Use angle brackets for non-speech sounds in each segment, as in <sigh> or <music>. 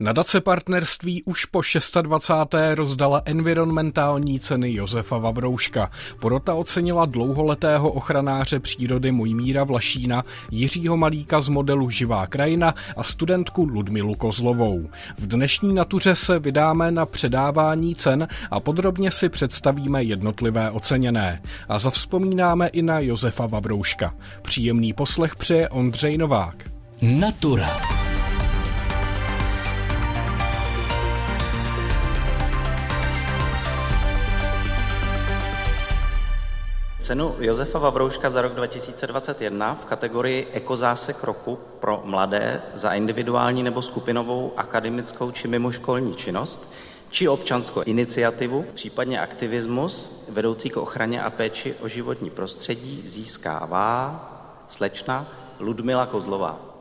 Nadace partnerství už po 26. rozdala environmentální ceny Josefa Vavrouška. Porota ocenila dlouholetého ochranáře přírody Mojmíra Vlašína, Jiřího Malíka z modelu Živá krajina a studentku Ludmilu Kozlovou. V dnešní natuře se vydáme na předávání cen a podrobně si představíme jednotlivé oceněné. A zavzpomínáme i na Josefa Vavrouška. Příjemný poslech přeje Ondřej Novák. Natura. Cenu Josefa Vavrouška za rok 2021 v kategorii Ekozásek roku pro mladé za individuální nebo skupinovou akademickou či mimoškolní činnost či občanskou iniciativu, případně aktivismus vedoucí k ochraně a péči o životní prostředí získává slečna Ludmila Kozlová.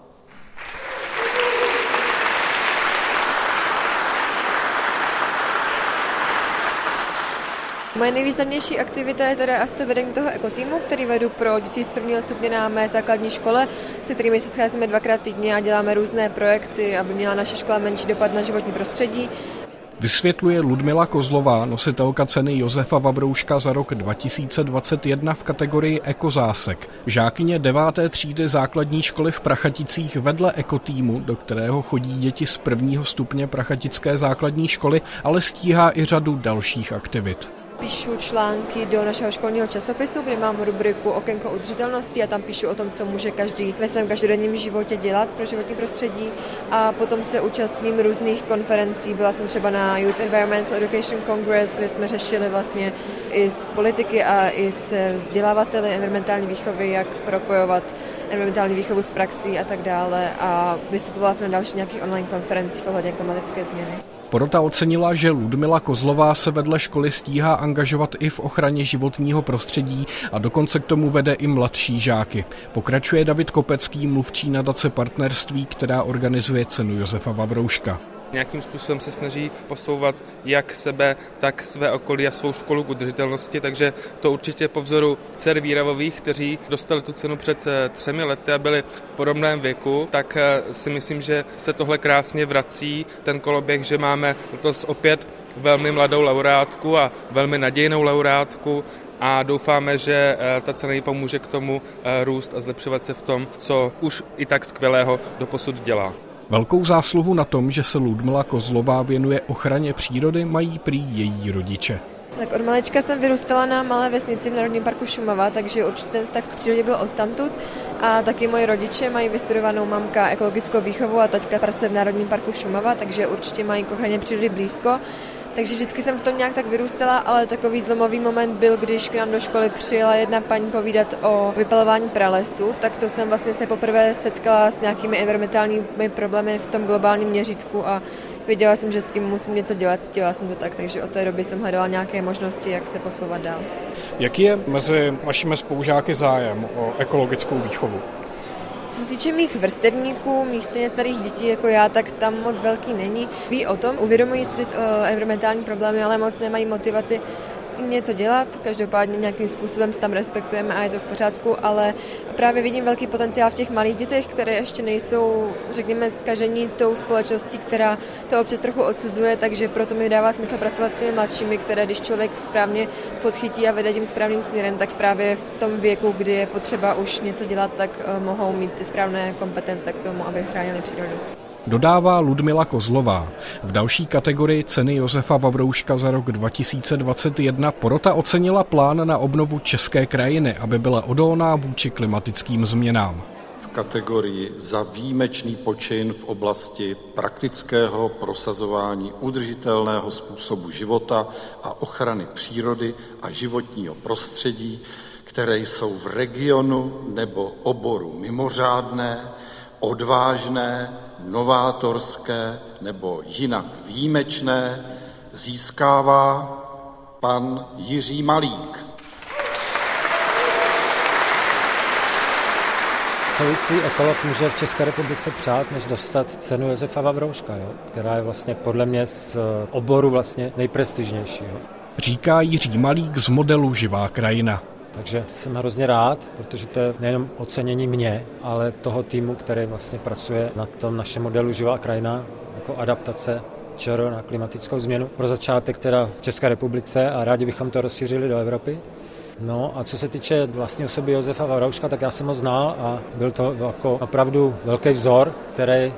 Moje nejvýznamnější aktivita je teda asi to vedení toho ekotýmu, který vedu pro děti z prvního stupně na mé základní škole, se kterými se scházíme dvakrát týdně a děláme různé projekty, aby měla naše škola menší dopad na životní prostředí. Vysvětluje Ludmila Kozlová, nositelka ceny Josefa Vavrouška za rok 2021 v kategorii Ekozásek. Žákyně deváté třídy základní školy v Prachaticích vedle ekotýmu, do kterého chodí děti z prvního stupně Prachatické základní školy, ale stíhá i řadu dalších aktivit píšu články do našeho školního časopisu, kde mám rubriku Okénko udržitelnosti a tam píšu o tom, co může každý ve svém každodenním životě dělat pro životní prostředí. A potom se účastním různých konferencí. Byla jsem třeba na Youth Environmental Education Congress, kde jsme řešili vlastně i s politiky a i s vzdělávateli environmentální výchovy, jak propojovat environmentální výchovu s praxí a tak dále. A vystupovala jsem na dalších nějakých online konferencích ohledně klimatické změny. Porota ocenila, že Ludmila Kozlová se vedle školy stíhá angažovat i v ochraně životního prostředí a dokonce k tomu vede i mladší žáky. Pokračuje David Kopecký, mluvčí nadace partnerství, která organizuje cenu Josefa Vavrouška nějakým způsobem se snaží posouvat jak sebe, tak své okolí a svou školu k udržitelnosti, takže to určitě po vzoru dcer Víravových, kteří dostali tu cenu před eh, třemi lety a byli v podobném věku, tak eh, si myslím, že se tohle krásně vrací, ten koloběh, že máme to opět velmi mladou laureátku a velmi nadějnou laureátku a doufáme, že eh, ta cena jí pomůže k tomu růst a zlepšovat se v tom, co už i tak skvělého doposud dělá. Velkou zásluhu na tom, že se Ludmila Kozlová věnuje ochraně přírody, mají prý její rodiče. Tak od malečka jsem vyrůstala na malé vesnici v Národním parku Šumava, takže určitě ten vztah k přírodě byl odtamtud. A taky moji rodiče mají vystudovanou mamka ekologickou výchovu a taťka pracuje v Národním parku Šumava, takže určitě mají k ochraně přírody blízko. Takže vždycky jsem v tom nějak tak vyrůstala, ale takový zlomový moment byl, když k nám do školy přijela jedna paní povídat o vypalování pralesu, tak to jsem vlastně se poprvé setkala s nějakými environmentálními problémy v tom globálním měřítku a věděla jsem, že s tím musím něco dělat, cítila jsem to tak, takže od té doby jsem hledala nějaké možnosti, jak se posouvat dál. Jaký je mezi vašimi spolužáky zájem o ekologickou výchovu? Co se týče mých vrstevníků, mých stejně starých dětí jako já, tak tam moc velký není. Ví o tom, uvědomují si ty uh, environmentální problémy, ale moc nemají motivaci tím něco dělat, každopádně nějakým způsobem se tam respektujeme a je to v pořádku, ale právě vidím velký potenciál v těch malých dětech, které ještě nejsou, řekněme, zkažení tou společností, která to občas trochu odsuzuje, takže proto mi dává smysl pracovat s těmi mladšími, které když člověk správně podchytí a vede tím správným směrem, tak právě v tom věku, kdy je potřeba už něco dělat, tak eh, mohou mít ty správné kompetence k tomu, aby chránili přírodu dodává Ludmila Kozlová. V další kategorii ceny Josefa Vavrouška za rok 2021 porota ocenila plán na obnovu české krajiny, aby byla odolná vůči klimatickým změnám V kategorii za výjimečný počin v oblasti praktického prosazování udržitelného způsobu života a ochrany přírody a životního prostředí, které jsou v regionu nebo oboru mimořádné, odvážné, novátorské nebo jinak výjimečné získává pan Jiří Malík. Co si ekolog může v České republice přát, než dostat cenu Josefa Vavrouška, jo? která je vlastně podle mě z oboru vlastně nejprestižnější. Jo? Říká Jiří Malík z modelu Živá krajina. Takže jsem hrozně rád, protože to je nejenom ocenění mě, ale toho týmu, který vlastně pracuje na tom našem modelu Živá krajina, jako adaptace ČR na klimatickou změnu. Pro začátek teda v České republice a rádi bychom to rozšířili do Evropy. No a co se týče vlastní osoby Josefa Varouška, tak já jsem ho znal a byl to jako opravdu velký vzor, který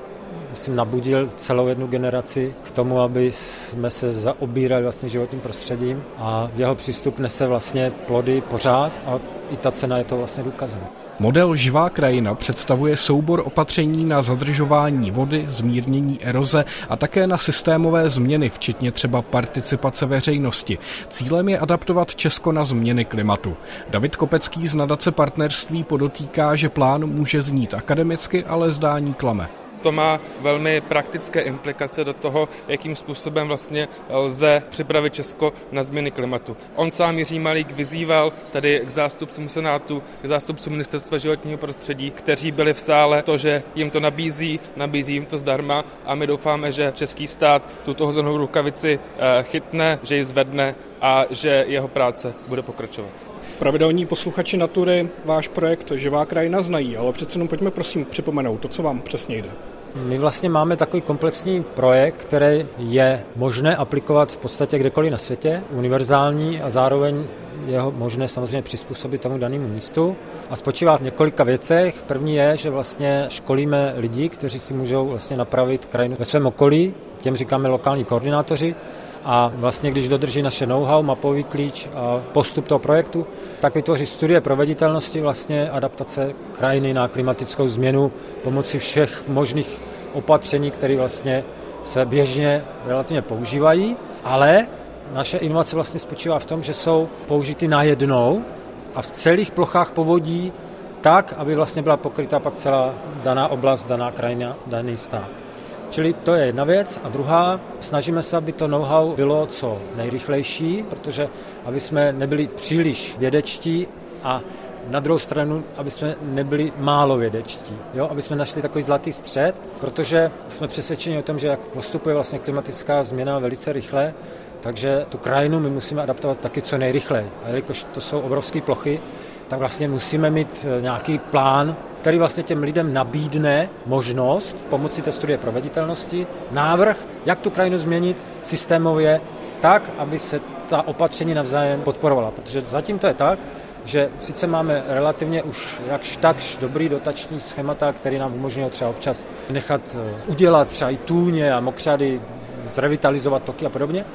myslím, nabudil celou jednu generaci k tomu, aby jsme se zaobírali vlastně životním prostředím a jeho přístup nese vlastně plody pořád a i ta cena je to vlastně důkazem. Model Živá krajina představuje soubor opatření na zadržování vody, zmírnění eroze a také na systémové změny, včetně třeba participace veřejnosti. Cílem je adaptovat Česko na změny klimatu. David Kopecký z nadace partnerství podotýká, že plán může znít akademicky, ale zdání klame to má velmi praktické implikace do toho, jakým způsobem vlastně lze připravit Česko na změny klimatu. On sám Jiří Malík vyzýval tady k zástupcům Senátu, k zástupcům Ministerstva životního prostředí, kteří byli v sále, to, že jim to nabízí, nabízí jim to zdarma a my doufáme, že český stát tuto hozenou rukavici eh, chytne, že ji zvedne a že jeho práce bude pokračovat. Pravidelní posluchači Natury váš projekt Živá krajina znají, ale přece jenom pojďme prosím připomenout to, co vám přesně jde. My vlastně máme takový komplexní projekt, který je možné aplikovat v podstatě kdekoliv na světě, univerzální a zároveň je ho možné samozřejmě přizpůsobit tomu danému místu. A spočívá v několika věcech. První je, že vlastně školíme lidi, kteří si můžou vlastně napravit krajinu ve svém okolí, těm říkáme lokální koordinátoři, a vlastně když dodrží naše know-how, mapový klíč a postup toho projektu, tak vytvoří studie proveditelnosti vlastně adaptace krajiny na klimatickou změnu pomocí všech možných opatření, které vlastně se běžně relativně používají, ale naše inovace vlastně spočívá v tom, že jsou použity najednou a v celých plochách povodí tak, aby vlastně byla pokryta pak celá daná oblast, daná krajina, daný stát. Čili to je jedna věc. A druhá, snažíme se, aby to know-how bylo co nejrychlejší, protože aby jsme nebyli příliš vědečtí a na druhou stranu, aby jsme nebyli málo vědečtí, jo? aby jsme našli takový zlatý střed, protože jsme přesvědčeni o tom, že jak postupuje vlastně klimatická změna velice rychle, takže tu krajinu my musíme adaptovat taky co nejrychleji. A jelikož to jsou obrovské plochy, tak vlastně musíme mít eh, nějaký plán, který vlastně těm lidem nabídne možnost pomocí té studie proveditelnosti, návrh, jak tu krajinu změnit systémově tak, aby se ta opatření navzájem podporovala. Protože zatím to je tak, že sice máme relativně už jakž takž dobrý dotační schémata, který nám umožňuje třeba občas nechat eh, udělat třeba i tůně a mokřady, zrevitalizovat toky a podobně,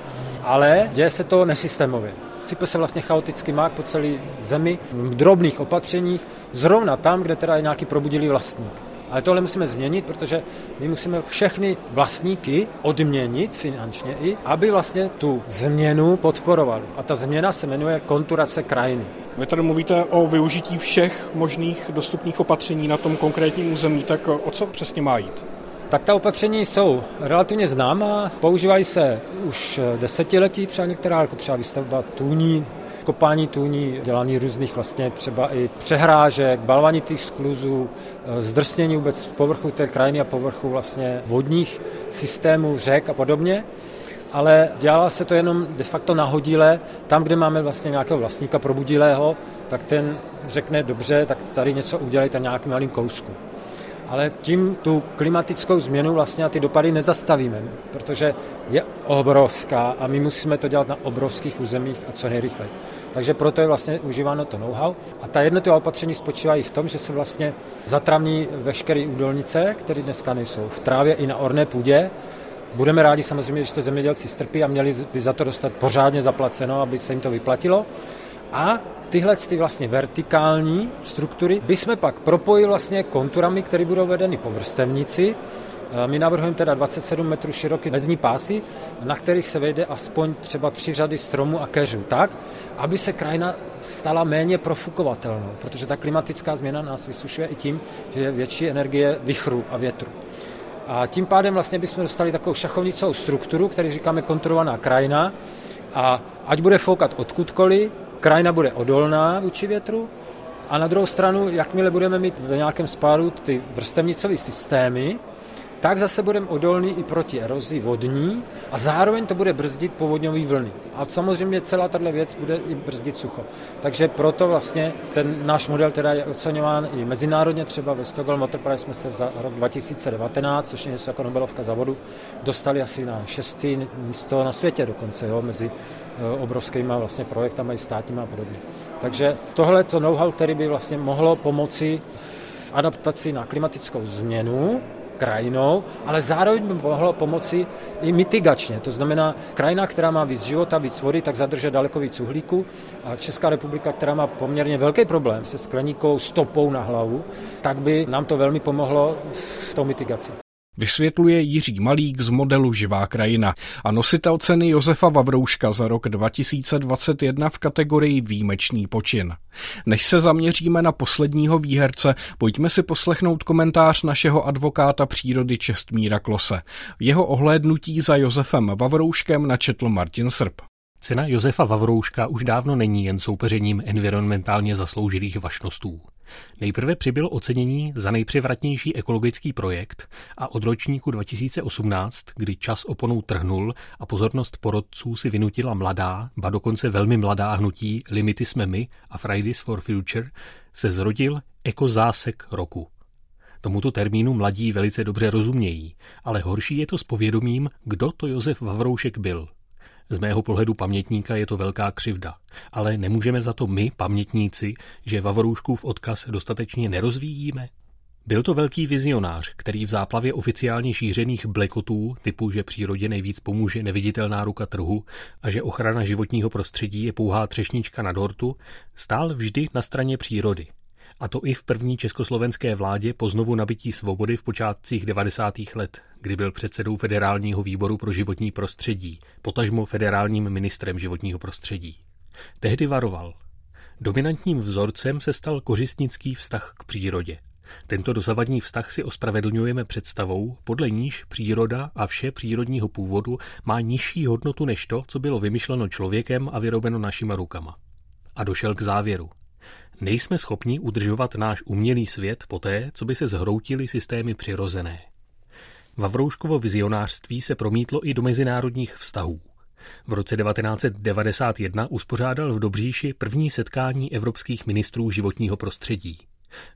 ale děje se to nesystémově sype se vlastně chaoticky mák po celé zemi v drobných opatřeních, zrovna tam, kde teda je nějaký probudilý vlastník. Ale tohle musíme změnit, protože my musíme všechny vlastníky odměnit finančně i, aby vlastně tu změnu podporovali. A ta změna se jmenuje konturace krajiny. Vy tady mluvíte o využití všech možných dostupných opatření na tom konkrétním území, tak o co přesně má jít? Tak ta opatření jsou relativně známá, používají se už desetiletí, třeba některá, jako třeba výstavba tůní, kopání tůní, dělání různých vlastně třeba i přehrážek, balvanitých skluzů, zdrsnění vůbec povrchu té krajiny a povrchu vlastně vodních systémů, řek a podobně ale dělá se to jenom de facto nahodile. Tam, kde máme vlastně nějakého vlastníka probudilého, tak ten řekne, dobře, tak tady něco udělejte nějakým malým kousku ale tím tu klimatickou změnu vlastně a ty dopady nezastavíme, protože je obrovská a my musíme to dělat na obrovských územích a co nejrychleji. Takže proto je vlastně užíváno to know-how. A ta jednotlivá opatření spočívají v tom, že se vlastně zatravní veškeré údolnice, které dneska nejsou v trávě i na orné půdě. Budeme rádi samozřejmě, že to zemědělci strpí a měli by za to dostat pořádně zaplaceno, aby se jim to vyplatilo. A tyhle ty vlastně vertikální struktury bychom pak propojili vlastně konturami, které budou vedeny po vrstevnici. My navrhujeme teda 27 metrů široké mezní pásy, na kterých se vejde aspoň třeba tři řady stromů a keřů, tak, aby se krajina stala méně profukovatelnou, protože ta klimatická změna nás vysušuje i tím, že je větší energie vychru a větru. A tím pádem vlastně bychom dostali takovou šachovnicovou strukturu, který říkáme kontrolovaná krajina, a ať bude foukat odkudkoliv, krajina bude odolná vůči větru a na druhou stranu, jakmile budeme mít v nějakém spáru ty vrstevnicové systémy, tak zase budeme odolný i proti erozi vodní a zároveň to bude brzdit povodňové vlny. A samozřejmě celá tato věc bude i brzdit sucho. Takže proto vlastně ten náš model teda je oceňován i mezinárodně, třeba ve Stockholm Water Prize jsme se za rok 2019, což je něco jako Nobelovka za vodu, dostali asi na šestý místo na světě dokonce, jo, mezi eh, obrovskými vlastně projektami, státními a podobně. Takže tohle to know-how, který by vlastně mohlo pomoci adaptaci na klimatickou změnu, krajinou, ale zároveň by mohlo pomoci i mitigačně. To znamená, krajina, která má víc života, víc vody, tak zadrže daleko víc uhlíku. A Česká republika, která má poměrně velký problém se skleníkovou stopou na hlavu, tak by nám to velmi pomohlo s tou mitigací. Vysvětluje Jiří Malík z modelu Živá krajina a nositel ceny Josefa Vavrouška za rok 2021 v kategorii Výjimečný počin. Než se zaměříme na posledního výherce, pojďme si poslechnout komentář našeho advokáta přírody Čestmíra Klose. Jeho ohlédnutí za Josefem Vavrouškem načetl Martin Srb. Cena Josefa Vavrouška už dávno není jen soupeřením environmentálně zasloužilých vašnostů. Nejprve přibylo ocenění za nejpřevratnější ekologický projekt a od ročníku 2018, kdy čas oponou trhnul a pozornost porodců si vynutila mladá, ba dokonce velmi mladá hnutí Limity jsme my a Fridays for Future, se zrodil ekozásek roku. Tomuto termínu mladí velice dobře rozumějí, ale horší je to s povědomím, kdo to Josef Vavroušek byl – z mého pohledu pamětníka je to velká křivda, ale nemůžeme za to my, pamětníci, že Vavorouškův odkaz dostatečně nerozvíjíme? Byl to velký vizionář, který v záplavě oficiálně šířených blekotů typu, že přírodě nejvíc pomůže neviditelná ruka trhu a že ochrana životního prostředí je pouhá třešnička na dortu, stál vždy na straně přírody – a to i v první československé vládě po znovu nabití svobody v počátcích 90. let, kdy byl předsedou Federálního výboru pro životní prostředí, potažmo federálním ministrem životního prostředí. Tehdy varoval. Dominantním vzorcem se stal kořistnický vztah k přírodě. Tento dosavadní vztah si ospravedlňujeme představou, podle níž příroda a vše přírodního původu má nižší hodnotu než to, co bylo vymyšleno člověkem a vyrobeno našima rukama. A došel k závěru. Nejsme schopni udržovat náš umělý svět poté, co by se zhroutily systémy přirozené. Vavrouškovo vizionářství se promítlo i do mezinárodních vztahů. V roce 1991 uspořádal v Dobříši první setkání evropských ministrů životního prostředí.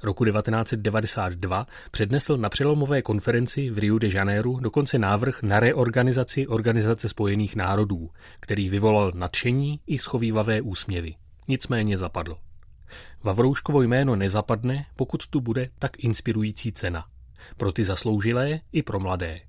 Roku 1992 přednesl na přelomové konferenci v Rio de Janeiro dokonce návrh na reorganizaci Organizace spojených národů, který vyvolal nadšení i schovývavé úsměvy. Nicméně zapadl. Vavrouškovo jméno nezapadne, pokud tu bude tak inspirující cena. Pro ty zasloužilé i pro mladé.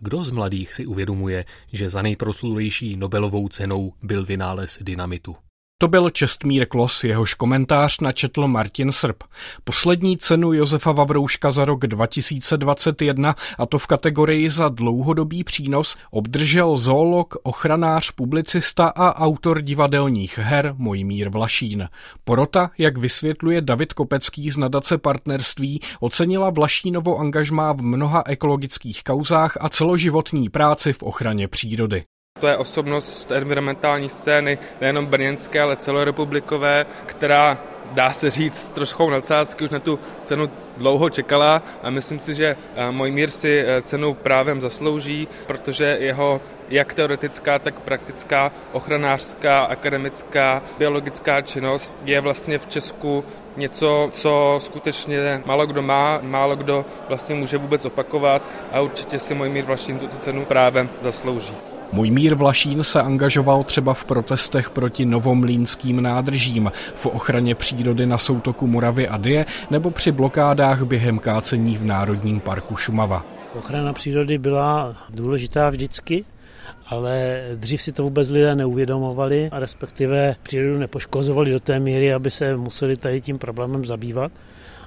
Kdo z mladých si uvědomuje, že za nejproslulejší Nobelovou cenou byl vynález dynamitu? To byl Čestmír Klos, jehož komentář načetl Martin Srb. Poslední cenu Josefa Vavrouška za rok 2021, a to v kategorii za dlouhodobý přínos, obdržel zoolog, ochranář, publicista a autor divadelních her Mojmír Vlašín. Porota, jak vysvětluje David Kopecký z nadace partnerství, ocenila Vlašínovo angažmá v mnoha ekologických kauzách a celoživotní práci v ochraně přírody. To je osobnost environmentální scény, nejenom brněnské, ale celorepublikové, která dá se říct trošku nadsázky, už na tu cenu dlouho čekala a myslím si, že eh, můj mír si eh, cenu právem zaslouží, protože jeho jak teoretická, tak praktická ochranářská, akademická, biologická činnost je vlastně v Česku něco, co skutečně málo kdo má, málo kdo vlastně může vůbec opakovat a určitě si můj mír vlastně tuto cenu právem zaslouží. Můj mír Vlašín se angažoval třeba v protestech proti novomlínským nádržím, v ochraně přírody na soutoku Moravy a Die nebo při blokádách během kácení v Národním parku Šumava. Ochrana přírody byla důležitá vždycky, ale dřív si to vůbec lidé neuvědomovali a respektive přírodu nepoškozovali do té míry, aby se museli tady tím problémem zabývat.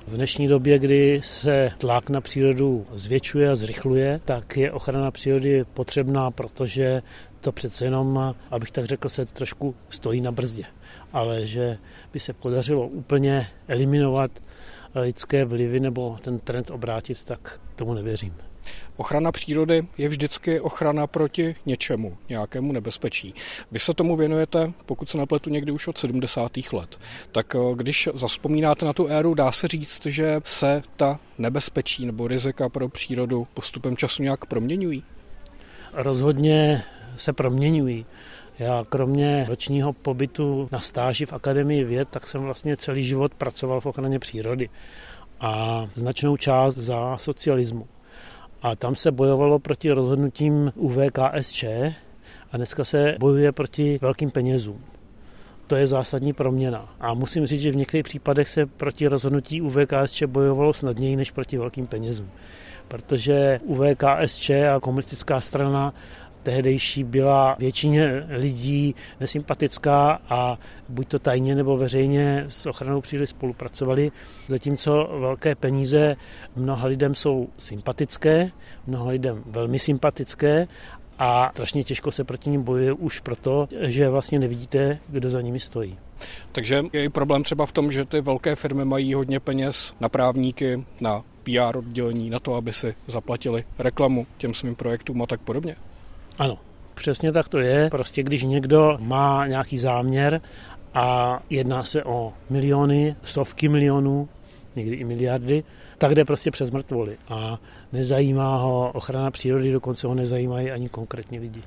V dnešní době, kdy se tlak na přírodu zvětšuje a zrychluje, tak je ochrana přírody potřebná, protože to přece jenom, abych tak řekl, se trošku stojí na brzdě. Ale že by se podařilo úplně eliminovat lidské vlivy nebo ten trend obrátit, tak tomu nevěřím. Ochrana přírody je vždycky ochrana proti něčemu, nějakému nebezpečí. Vy se tomu věnujete, pokud se nepletu, někdy už od 70. let. Tak eh, když zaspomínáte na tu éru, dá se říct, že se ta nebezpečí nebo rizika pro přírodu postupem času nějak proměňují? Rozhodně se proměňují. Já kromě ročního pobytu na stáži v Akademii věd, tak jsem vlastně celý život pracoval v ochraně přírody a značnou část za socialismu. A tam se bojovalo proti rozhodnutím UVKSČ a dneska se bojuje proti velkým penězům. To je zásadní proměna. A musím říct, že v některých případech se proti rozhodnutí UVKSČ bojovalo snadněji než proti velkým penězům. Protože UVKSČ a komunistická strana tehdejší byla většině lidí nesympatická a buď to tajně nebo veřejně s ochranou přírody spolupracovali, zatímco velké peníze mnoha lidem jsou sympatické, mnoha lidem velmi sympatické a strašně těžko se proti ním bojuje už proto, že vlastně nevidíte, kdo za nimi stojí. Takže je i problém třeba v tom, že ty velké firmy mají hodně peněz na právníky, na PR oddělení, na to, aby si zaplatili reklamu těm svým projektům a tak podobně. Ano, přesně tak to je. Prostě když někdo má nějaký záměr a jedná se o miliony, stovky milionů, někdy i miliardy, tak jde prostě přes mrtvoly a nezajímá ho ochrana přírody, dokonce ho nezajímají ani konkrétní lidi.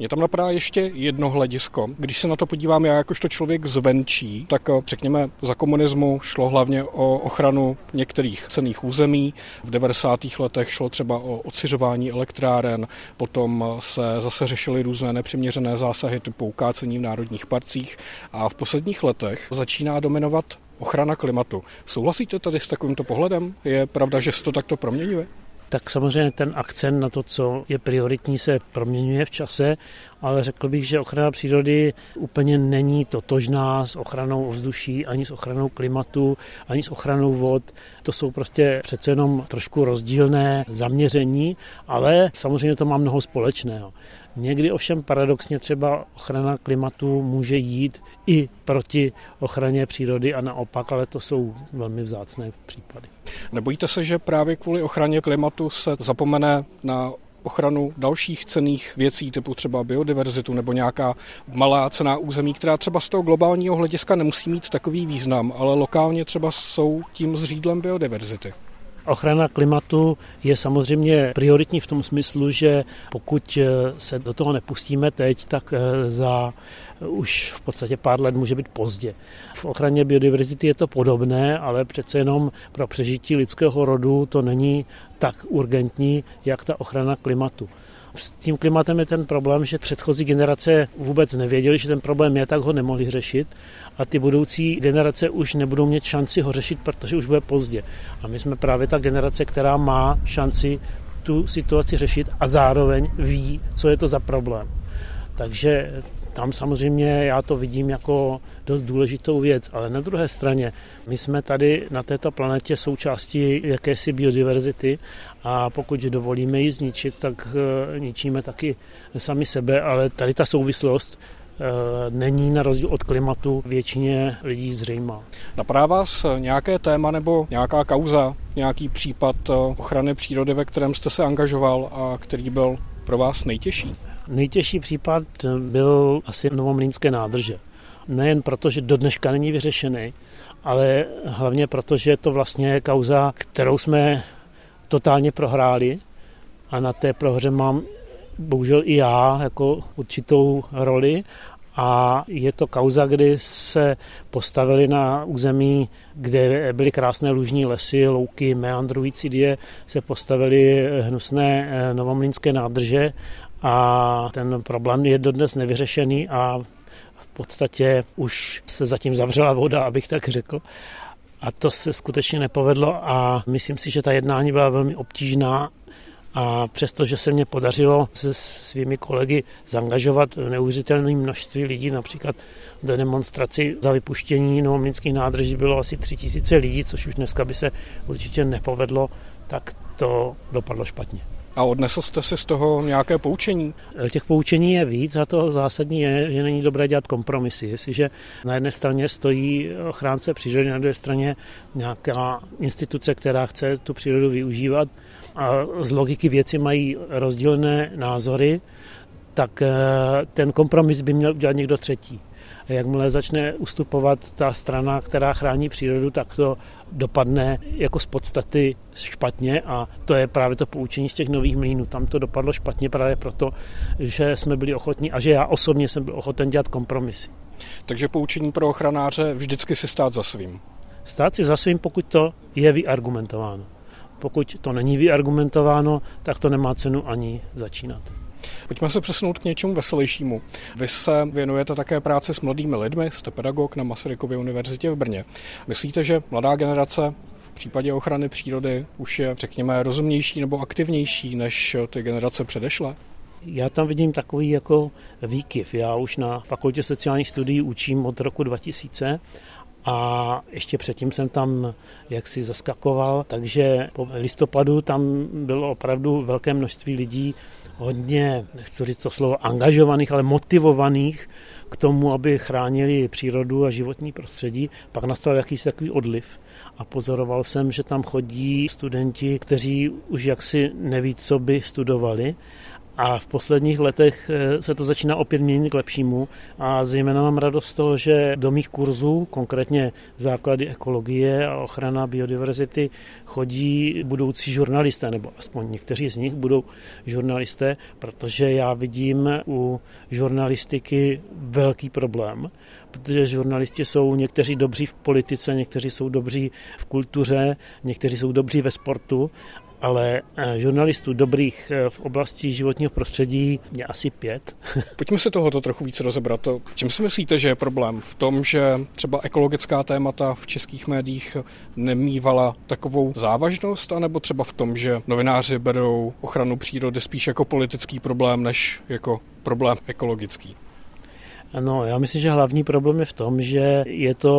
Mě tam napadá ještě jedno hledisko. Když se na to podívám já jakožto člověk zvenčí, tak eh, řekněme za komunismu šlo hlavně o ochranu některých cených území. V 90. letech šlo třeba o ociřování elektráren, potom eh, se zase řešily různé nepřiměřené zásahy typu ukácení v národních parcích a v posledních letech začíná dominovat ochrana klimatu. Souhlasíte tady s takovýmto pohledem? Je pravda, že se to takto proměňuje? Tak samozřejmě ten akcent na to, co je prioritní, se proměňuje v čase, ale řekl bych, že ochrana přírody úplně není totožná s ochranou ovzduší, ani s ochranou klimatu, ani s ochranou vod. To jsou prostě přece jenom trošku rozdílné zaměření, ale samozřejmě to má mnoho společného. Někdy ovšem paradoxně třeba ochrana klimatu může jít i proti ochraně přírody a naopak, ale to jsou velmi vzácné případy. Nebojíte se, že právě kvůli ochraně klimatu se zapomene na ochranu dalších cených věcí, typu třeba biodiverzitu nebo nějaká malá cená území, která třeba z toho globálního hlediska nemusí mít takový význam, ale lokálně třeba jsou tím zřídlem biodiverzity. Ochrana klimatu je samozřejmě prioritní v tom smyslu, že pokud eh, se do toho nepustíme teď, tak eh, za eh, už v podstatě pár let může být pozdě. V ochraně biodiverzity je to podobné, ale přece jenom pro přežití lidského rodu to není tak urgentní, jak ta ochrana klimatu. S tím klimatem je ten problém, že předchozí generace vůbec nevěděli, že ten problém je, tak ho nemohli řešit a ty budoucí generace už nebudou mít šanci ho řešit, protože už bude pozdě. A my jsme právě ta generace, která má šanci tu situaci řešit a zároveň ví, co je to za problém. Takže tam samozřejmě já to vidím jako dost důležitou věc, ale na druhé straně my jsme tady na této planetě součástí jakési biodiverzity a pokud dovolíme ji zničit, tak eh, ničíme taky sami sebe, ale tady ta souvislost eh, není na rozdíl od klimatu většině lidí zřejmá. Napadá vás nějaké téma nebo nějaká kauza, nějaký případ eh, ochrany přírody, ve kterém jste se angažoval a který byl pro vás nejtěžší? Nejtěžší případ byl asi Novomlínské nádrže. Nejen proto, že do dneška není vyřešený, ale hlavně proto, že je to vlastně kauza, kterou jsme totálně prohráli a na té prohře mám bohužel i já jako určitou roli a je to kauza, kdy se postavili na území, kde byly krásné lužní lesy, louky, meandrující die, se postavili hnusné eh, novomlínské nádrže a ten problém je dodnes nevyřešený a v podstatě už se zatím zavřela voda, abych tak řekl. A to se skutečně nepovedlo a myslím si, že ta jednání byla velmi obtížná a přestože se mně podařilo se svými kolegy zangažovat neuvěřitelné množství lidí, například do demonstraci za vypuštění novomlínských nádrží bylo asi tři tisíce lidí, což už dneska by se určitě nepovedlo, tak to dopadlo špatně. A odnesl jste si z toho nějaké poučení? Těch poučení je víc a to zásadní je, že není dobré dělat kompromisy. Jestliže na jedné straně stojí ochránce přírody, na druhé straně nějaká instituce, která chce tu přírodu využívat, a z logiky věci mají rozdílné názory, tak eh, ten kompromis by měl udělat někdo třetí. A jakmile začne ustupovat ta strana, která chrání přírodu, tak to dopadne jako z podstaty špatně a to je právě to poučení z těch nových mlínů. Tam to dopadlo špatně právě proto, že jsme byli ochotní a že já osobně jsem byl ochoten dělat kompromisy. Takže poučení pro ochranáře vždycky si stát za svým. Stát si za svým, pokud to je vyargumentováno. Pokud to není vyargumentováno, tak to nemá cenu ani začínat. Pojďme se přesunout k něčemu veselějšímu. Vy se věnujete také práci s mladými lidmi, jste pedagog na Masarykově univerzitě v Brně. Myslíte, že mladá generace v případě ochrany přírody už je, řekněme, rozumnější nebo aktivnější než ty generace předešlé? Já tam vidím takový jako výkyv. Já už na fakultě sociálních studií učím od roku 2000 a ještě předtím jsem tam jaksi zaskakoval, takže po listopadu tam bylo opravdu velké množství lidí, hodně, nechci říct to slovo angažovaných, ale motivovaných k tomu, aby chránili přírodu a životní prostředí. Pak nastal jakýsi takový odliv a pozoroval jsem, že tam chodí studenti, kteří už jaksi neví, co by studovali a v posledních letech eh, se to začíná opět měnit k lepšímu. A zejména mám radost z toho, že do mých kurzů, konkrétně základy ekologie a ochrana biodiverzity, chodí budoucí žurnalisté, nebo aspoň někteří z nich budou žurnalisté, protože já vidím u žurnalistiky velký problém, protože žurnalisti jsou někteří dobří v politice, někteří jsou dobří v kultuře, někteří jsou dobří ve sportu ale eh, žurnalistů dobrých eh, v oblasti životního prostředí je asi pět. <laughs> Pojďme se tohoto trochu víc rozebrat. V čem si myslíte, že je problém? V tom, že třeba ekologická témata v českých médiích nemývala takovou závažnost, anebo třeba v tom, že novináři berou ochranu přírody spíš jako politický problém, než jako problém ekologický? Ano, já myslím, že hlavní problém je v tom, že je to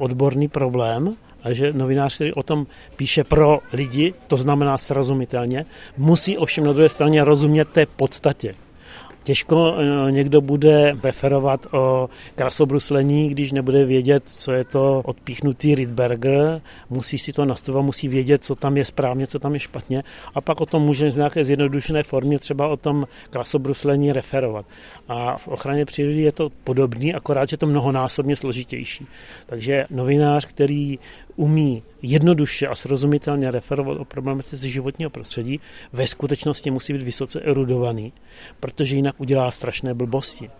odborný problém a že novinář, který o tom píše pro lidi, to znamená srozumitelně, musí ovšem na druhé straně rozumět té podstatě. Těžko eh, někdo bude referovat o krasobruslení, když nebude vědět, co je to odpíchnutý Rydberger, musí si to nastudovat, musí vědět, co tam je správně, co tam je špatně a pak o tom může z nějaké zjednodušené formě třeba o tom krasobruslení referovat. A v ochraně přírody je to podobný, akorát, že to mnohonásobně složitější. Takže novinář, který umí jednoduše a srozumitelně referovat o problematice životního prostředí, ve skutečnosti musí být vysoce erudovaný, protože jinak udělá strašné blbosti.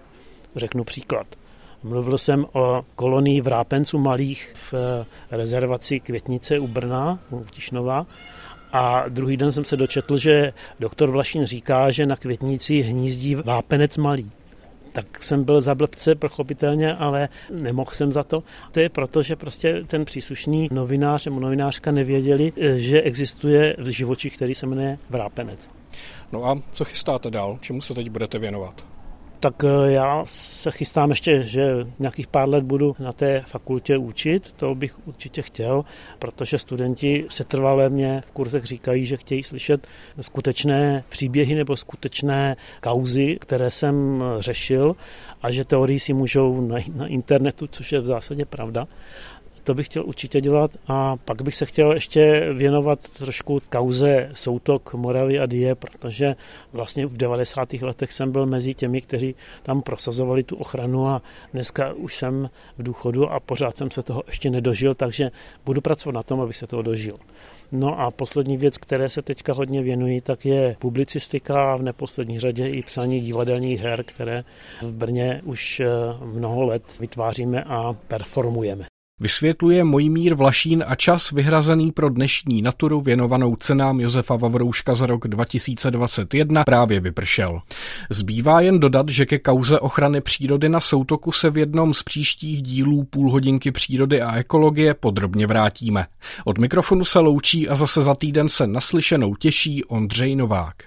Řeknu příklad. Mluvil jsem o kolonii vrápenců malých v rezervaci Květnice u Brna, u Tišnova, a druhý den jsem se dočetl, že doktor Vlašin říká, že na Květnici hnízdí vápenec malý tak jsem byl za blbce, pochopitelně, ale nemohl jsem za to. To je proto, že prostě ten příslušný novinář nebo novinářka nevěděli, že existuje v živočích, který se jmenuje vrápenec. No a co chystáte dál? Čemu se teď budete věnovat? Tak eh, já se chystám ještě, že nějakých pár let budu na té fakultě učit, to bych určitě chtěl, protože studenti se trvalé mě v kurzech říkají, že chtějí slyšet skutečné příběhy nebo skutečné kauzy, které jsem řešil a že teorii si můžou najít na internetu, což je v zásadě pravda. To bych chtěl určitě dělat a pak bych se chtěl ještě věnovat trošku kauze Soutok Moravy a Die, protože vlastně v 90. letech jsem byl mezi těmi, kteří tam prosazovali tu ochranu a dneska už jsem v důchodu a pořád jsem se toho ještě nedožil, takže budu pracovat na tom, abych se toho dožil. No a poslední věc, které se teďka hodně věnují, tak je publicistika a v neposlední řadě i psaní divadelních her, které v Brně už eh, mnoho let vytváříme a performujeme. Vysvětluje Mojmír Vlašín a čas vyhrazený pro dnešní naturu věnovanou cenám Josefa Vavrouška za rok 2021 právě vypršel. Zbývá jen dodat, že ke kauze ochrany přírody na soutoku se v jednom z příštích dílů půlhodinky přírody a ekologie podrobně vrátíme. Od mikrofonu se loučí a zase za týden se naslyšenou těší Ondřej Novák.